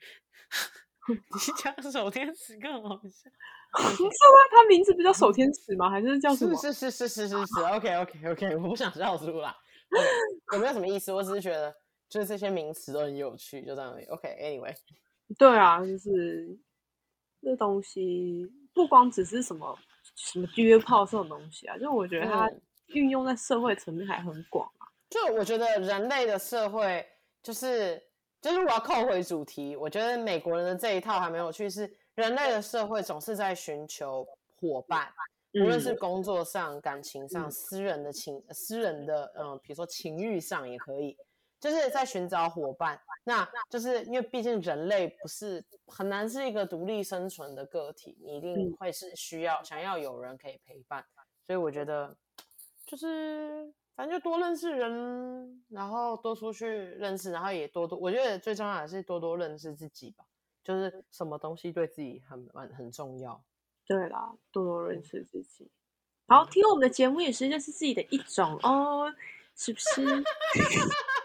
[SPEAKER 2] *laughs*
[SPEAKER 1] 你讲手天使更好笑，
[SPEAKER 2] 不是吗？他名字不叫手天使吗？还是叫什么？
[SPEAKER 1] 是是是是是是是。OK OK OK，我不想笑出来。Okay, 有没有什么意思？我只是觉得，就是这些名词都很有趣，就这样。OK，Anyway，、okay,
[SPEAKER 2] 对啊，就是这东西不光只是什么什么约炮这种东西啊，就我觉得它运用在社会层面还很广啊。
[SPEAKER 1] 就我觉得人类的社会就是。就是我要扣回主题，我觉得美国人的这一套还没有去，是人类的社会总是在寻求伙伴，无论是工作上、感情上、私人的情、私人的嗯，比如说情欲上也可以，就是在寻找伙伴。那就是因为毕竟人类不是很难是一个独立生存的个体，你一定会是需要想要有人可以陪伴，所以我觉得就是。反正就多认识人，然后多出去认识，然后也多多，我觉得最重要的是多多认识自己吧。就是什么东西对自己很很很重要。
[SPEAKER 2] 对啦，多多认识自己。好，听我们的节目也是认识自己的一种哦，是不是？*laughs*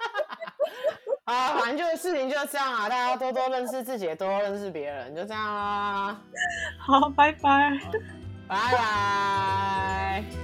[SPEAKER 1] 啊，反正就是事情就是这样啊，大家多多认识自己，多多认识别人，就这样啦。
[SPEAKER 2] 好，拜拜，
[SPEAKER 1] 拜拜。